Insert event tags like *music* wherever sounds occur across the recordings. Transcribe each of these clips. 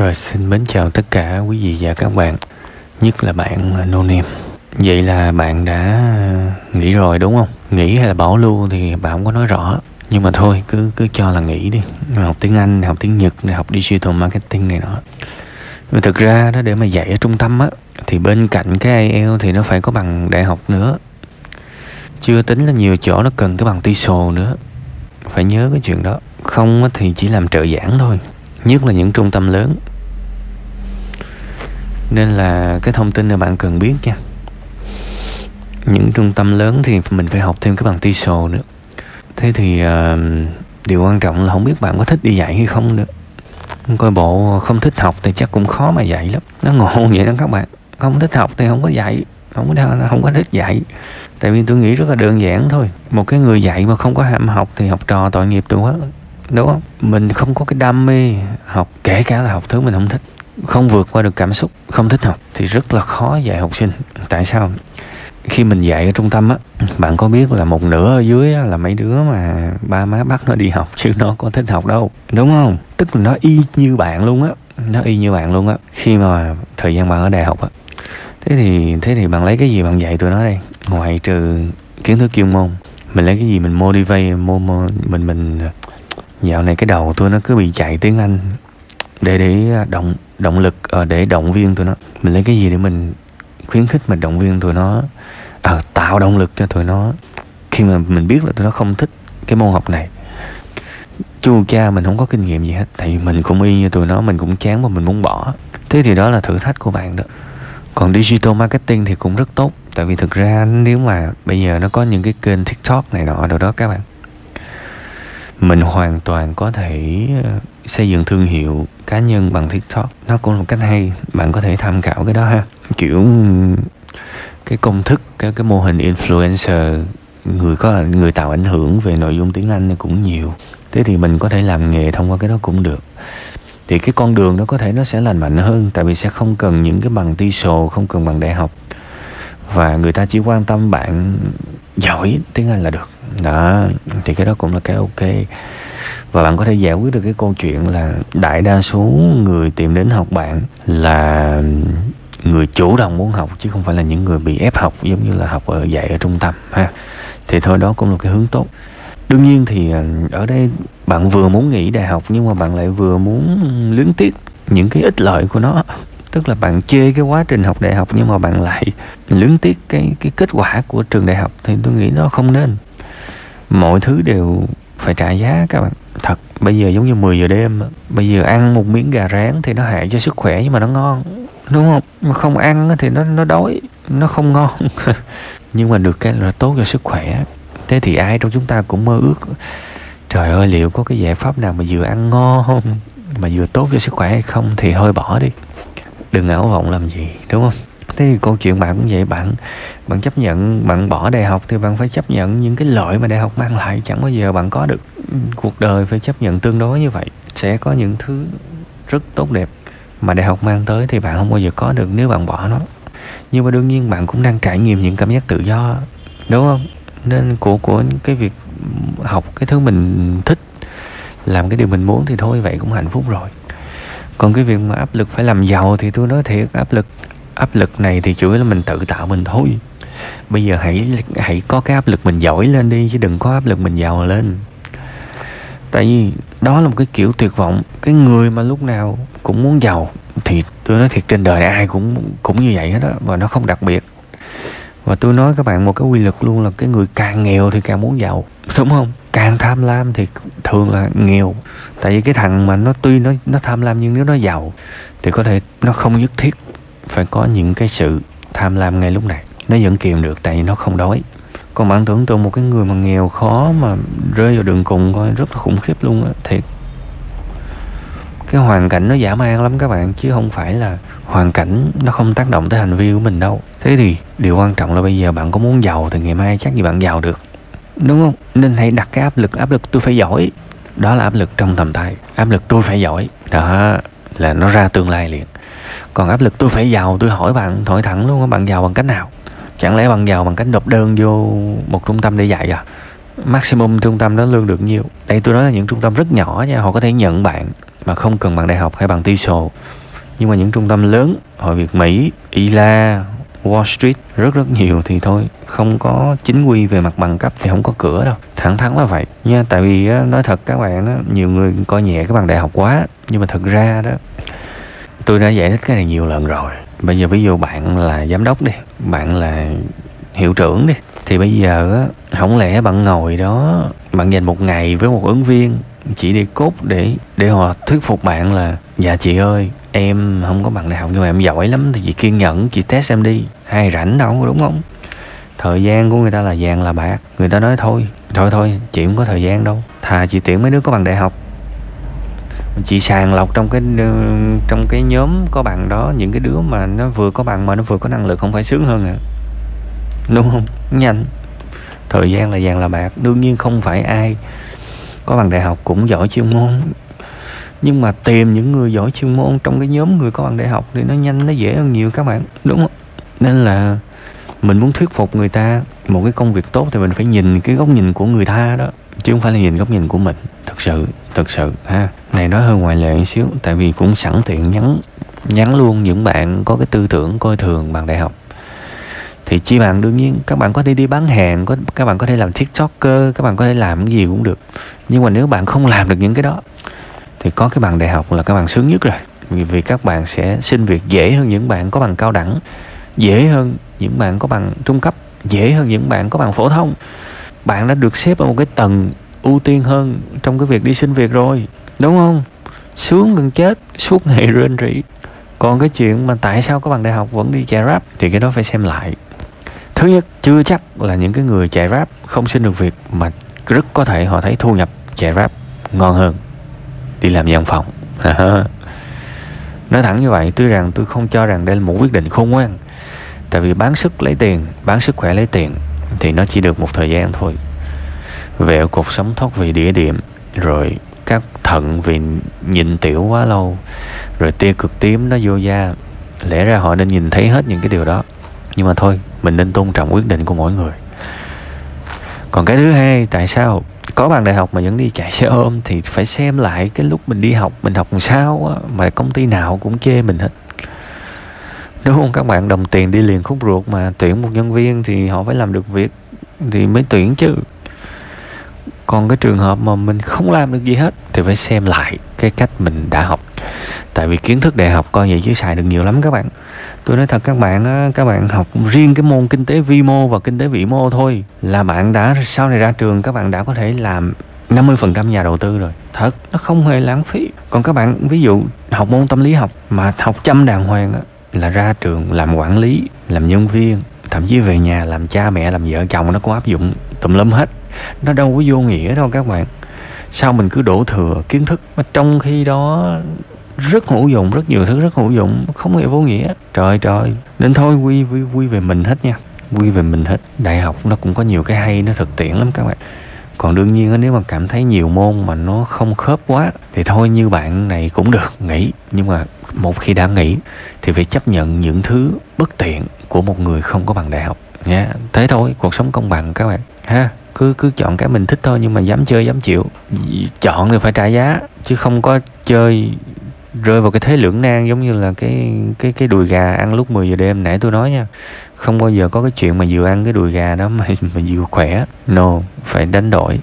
Rồi xin mến chào tất cả quý vị và các bạn Nhất là bạn No Name Vậy là bạn đã nghỉ rồi đúng không? Nghỉ hay là bảo lưu thì bạn không có nói rõ. Nhưng mà thôi cứ cứ cho là nghỉ đi. Học tiếng Anh, học tiếng Nhật, học digital marketing này nọ. Mà thực ra đó để mà dạy ở trung tâm á thì bên cạnh cái IELTS thì nó phải có bằng đại học nữa. Chưa tính là nhiều chỗ nó cần cái bằng TESOL nữa. Phải nhớ cái chuyện đó. Không thì chỉ làm trợ giảng thôi. Nhất là những trung tâm lớn nên là cái thông tin này bạn cần biết nha. Những trung tâm lớn thì mình phải học thêm cái bằng TESOL nữa. Thế thì uh, điều quan trọng là không biết bạn có thích đi dạy hay không nữa. Coi bộ không thích học thì chắc cũng khó mà dạy lắm. Nó ngộ *laughs* vậy đó các bạn. Không thích học thì không có dạy. Không có không có thích dạy. Tại vì tôi nghĩ rất là đơn giản thôi. Một cái người dạy mà không có ham học thì học trò tội nghiệp tôi quá đúng không? Mình không có cái đam mê học kể cả là học thứ mình không thích không vượt qua được cảm xúc không thích học thì rất là khó dạy học sinh. Tại sao? Khi mình dạy ở trung tâm á bạn có biết là một nửa ở dưới á, là mấy đứa mà ba má bắt nó đi học *laughs* chứ nó có thích học đâu đúng không? Tức là nó y như bạn luôn á nó y như bạn luôn á. Khi mà thời gian bạn ở đại học á thế thì thế thì bạn lấy cái gì bạn dạy tụi nó đây? Ngoài trừ kiến thức chuyên môn. Mình lấy cái gì mình motivate mô, mô mình mình ờ, dạo này cái đầu tôi nó cứ bị chạy tiếng anh để để à, động động lực ờ, để động viên tụi nó. Mình lấy cái gì để mình khuyến khích mình động viên tụi nó? À, tạo động lực cho tụi nó. Khi mà mình biết là tụi nó không thích cái môn học này. Chú cha mình không có kinh nghiệm gì hết tại vì mình cũng y như tụi nó mình cũng chán và mình muốn bỏ. Thế thì đó là thử thách của bạn đó. Còn digital marketing thì cũng rất tốt tại vì thực ra nếu mà bây giờ nó có những cái kênh tiktok này nọ đâu đó các bạn mình hoàn toàn có thể ờ, xây dựng thương hiệu cá nhân bằng tiktok. Nó cũng là một cách hay, bạn có thể tham khảo cái đó ha. Kiểu, cái công thức, cái cái mô hình influencer, người có, người tạo ảnh hưởng về nội dung tiếng Anh cũng nhiều. Thế thì mình có thể làm nghề thông qua cái đó cũng được. Thì cái con đường đó có thể nó sẽ lành mạnh hơn, tại vì sẽ không cần những cái bằng TESOL không cần bằng đại học. Và người ta chỉ quan tâm bạn giỏi tiếng Anh là được đó, thì cái đó cũng là cái ok. Và bạn có thể giải quyết được cái câu chuyện là đại đa số người tìm đến học bạn là người chủ động muốn học, chứ không phải là những người bị ép học, giống như là học ở dạy ở trung tâm, ha. Thì thôi, đó cũng là cái hướng tốt. Đương nhiên thì ờ, ở đây bạn vừa muốn nghỉ đại học, nhưng mà bạn lại vừa muốn luyến tiếc những cái ích lợi của nó. Tức là bạn chê cái quá trình học đại học, nhưng mà bạn lại luyến tiếc cái cái kết quả của trường đại học. Thì tôi nghĩ nó không nên mọi thứ đều phải trả giá các bạn. Thật, bây giờ giống như 10 giờ đêm bây giờ ăn một miếng gà rán thì nó hại cho sức khỏe nhưng mà nó ngon. Đúng không? Mà không ăn thì nó nó đói, nó không ngon. *laughs* Nhưng mà được cái là tốt cho sức khỏe. Thế thì ai trong chúng ta cũng mơ ước, trời ơi, liệu có cái giải pháp nào mà vừa ăn ngon không? Mà vừa tốt cho sức khỏe hay không thì hơi bỏ đi. Đừng ảo vọng làm gì, đúng không? Thế thì câu chuyện bạn cũng vậy, bạn bạn chấp nhận, bạn bỏ đại học thì bạn phải chấp nhận những cái lợi mà đại học mang lại. Chẳng bao giờ bạn có được ừ, cuộc đời phải chấp nhận tương đối như vậy. Sẽ có những thứ rất tốt đẹp mà đại học mang tới thì bạn không bao giờ có được nếu bạn bỏ nó. Nhưng mà đương nhiên bạn cũng đang trải nghiệm những cảm giác tự do, đúng không? Nên của của cái việc học cái thứ mình thích, làm cái điều mình muốn thì thôi, vậy cũng hạnh phúc rồi. Còn cái việc mà áp lực phải làm giàu thì tôi nói thiệt, áp lực áp lực này thì chủ yếu là mình tự tạo mình thôi. Bây giờ hãy hãy có cái áp lực mình giỏi lên đi, chứ đừng có áp lực mình giàu lên. Tại vì đó là một cái kiểu tuyệt vọng. Cái người mà lúc nào cũng muốn giàu thì tôi nói thiệt trên đời này ai cũng cũng như vậy hết đó và nó không đặc biệt. Và tôi nói các bạn một cái quy luật luôn là cái người càng nghèo thì càng muốn giàu, *laughs* đúng không? Càng tham lam thì thường là nghèo. Tại vì cái thằng mà nó, tuy nó nó tham lam nhưng nếu nó giàu thì có thể nó không nhất thiết phải có những cái sự tham lam ngay lúc này. Nó vẫn kiềm được, tại vì nó không đói. Còn bạn tưởng tượng một cái người mà nghèo khó mà rơi vào đường cùng coi, rất là khủng khiếp luôn á, thiệt. Cái hoàn cảnh nó giả man lắm các bạn, chứ không phải là hoàn cảnh nó không tác động tới hành vi của mình đâu. Thế thì điều quan trọng là bây giờ bạn có muốn giàu thì ngày mai chắc gì bạn giàu được. Đúng không? Nên hãy đặt cái áp lực áp lực tôi phải giỏi. Đó là áp lực trong tầm tay. Áp lực tôi phải giỏi. Đó, là nó ra tương lai liền còn áp lực tôi phải giàu tôi hỏi bạn hỏi thẳng luôn bạn giàu bằng cách nào? Chẳng lẽ bạn giàu bằng cách nộp đơn vô một trung tâm để dạy à? Maximum trung tâm đó lương được nhiêu? Đây tôi nói là những trung tâm rất nhỏ nha họ có thể nhận bạn mà không cần bằng đại học hay bằng TESOL nhưng mà những trung tâm lớn hội Việt Mỹ, ILA, Wall Street rất rất nhiều thì thôi không có chính quy về mặt bằng cấp thì không có cửa đâu. Thẳng thắn là vậy nha tại vì nói thật các bạn nhiều người coi nhẹ cái bằng đại học quá nhưng mà thật ra đó tôi đã giải thích cái này nhiều lần rồi. Bây giờ ví dụ bạn là giám đốc đi, bạn là hiệu trưởng đi, thì bây giờ á, không lẽ bạn ngồi đó, bạn dành một ngày với một ứng viên chỉ để cốt để để họ thuyết phục bạn là dạ chị ơi, em không có bằng đại học nhưng mà em giỏi lắm, thì chị kiên nhẫn, chị test em đi. Hay rảnh đâu đúng không? Thời gian của người ta là vàng là bạc, người ta nói thôi thôi thôi, chị không có thời gian đâu, thà chị tuyển mấy đứa có bằng đại học chỉ sàng lọc trong cái ừ, trong cái nhóm có bằng đó, những cái đứa mà nó vừa có bằng mà nó vừa có năng lực, không phải sướng hơn à đúng không? Nhanh. Thời gian là vàng là bạc. Đương nhiên không phải ai có bằng đại học cũng giỏi chuyên môn. Nhưng mà tìm những người giỏi chuyên môn trong cái nhóm người có bằng đại học thì nó nhanh, nó dễ hơn nhiều các bạn. Đúng không? Nên là mình muốn thuyết phục người ta một cái công việc tốt thì mình phải nhìn cái góc nhìn của người ta đó chứ không phải là nhìn góc nhìn của mình. Thật sự thật sự ha. Này nói hơi ngoài lệ một xíu tại vì cũng sẵn tiện nhắn nhắn luôn những bạn có cái tư tưởng coi thường bằng đại học. Thì chi bằng đương nhiên các bạn có thể đi bán hàng có các bạn có thể làm tiktoker các bạn có thể làm cái gì cũng được. Nhưng mà nếu bạn không làm được những cái đó thì có cái bằng đại học là các bạn sướng nhất rồi. Vì, vì các bạn sẽ xin việc dễ hơn những bạn có bằng cao đẳng dễ hơn những bạn có bằng trung cấp dễ hơn những bạn có bằng phổ thông bạn đã được xếp ở một cái tầng ưu tiên hơn trong cái việc đi xin việc rồi, đúng không? Sướng gần chết, suốt ngày *laughs* rên rỉ. Còn cái chuyện mà tại sao có bằng đại học vẫn đi chạy rap thì cái đó phải xem lại. Thứ nhất, chưa chắc là những cái người chạy rap không xin được việc mà rất có thể họ thấy thu nhập chạy rap ngon hơn, đi làm văn phòng. *laughs* Nói thẳng như vậy, tuy rằng tôi không cho rằng đây là một quyết định khôn ngoan, tại vì bán sức lấy tiền, bán sức khỏe lấy tiền thì nó chỉ được một thời gian thôi. Vẹo cột sống thoát vì địa điểm rồi các thận vì nhịn tiểu quá lâu rồi tia cực tím nó vô da. Lẽ ra họ nên nhìn thấy hết những cái điều đó. Nhưng mà thôi mình nên tôn trọng quyết định của mỗi người. Còn cái thứ hai tại sao? Có bằng đại học mà vẫn đi chạy xe ôm thì phải xem lại cái lúc mình đi học mình học làm sao á, mà công ty nào cũng chê mình hết đúng không các bạn đồng tiền đi liền khúc ruột mà tuyển một nhân viên thì họ phải làm được việc thì mới tuyển chứ. Còn cái trường hợp mà mình không làm được gì hết thì phải xem lại cái cách mình đã học. Tại vì kiến thức đại học coi vậy chứ xài được nhiều lắm các bạn. Tôi nói thật các bạn á, các bạn học riêng cái môn kinh tế vi mô và kinh tế vĩ mô thôi là bạn đã sau này ra trường các bạn đã có thể làm 50% nhà đầu tư rồi. Thật, nó không hề lãng phí. Còn các bạn ví dụ học môn tâm lý học Mà học chăm đàng hoàng á là ra trường làm quản lý, làm nhân viên Thậm chí về nhà làm cha mẹ, làm vợ chồng Nó cũng áp dụng tùm lum hết. Nó đâu có vô nghĩa đâu các bạn. Sao mình cứ đổ thừa kiến thức Mà trong khi đó rất hữu dụng rất nhiều thứ rất hữu dụng không hề vô nghĩa. Trời trời. Nên thôi quy quy quy về mình hết nha. Quy về mình hết. Đại học nó cũng có nhiều cái hay nó thực tiễn lắm các bạn còn đương nhiên nếu mà cảm thấy nhiều môn mà nó không khớp quá, thì thôi, như bạn này cũng được, nghỉ. Nhưng mà một khi đã nghỉ, thì phải chấp nhận những thứ bất tiện của một người không có bằng đại học nha thế thôi, cuộc sống công bằng các bạn, ha. Cứ cứ chọn cái mình thích thôi, nhưng mà dám chơi, dám chịu. Chọn thì phải trả giá, chứ không có chơi rơi vào cái thế lưỡng nan giống như là cái cái cái đùi gà ăn lúc 10 giờ đêm. Nãy tôi nói nha, không bao giờ có cái chuyện mà vừa ăn cái đùi gà đó mà *laughs* mà vừa khỏe. No, phải đánh đổi.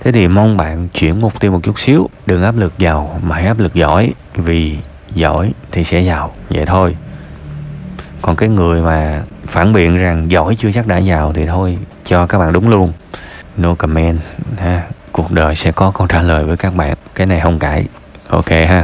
Thế thì mong bạn chuyển mục tiêu một chút xíu. Đừng áp lực giàu, mà hãy áp lực giỏi. Vì giỏi thì sẽ giàu. Vậy thôi. Còn cái người mà phản biện rằng giỏi chưa chắc đã giàu thì thôi, cho các bạn đúng luôn. No comment, ha. Cuộc đời sẽ có câu trả lời với các bạn. Cái này không cãi. Ok ha.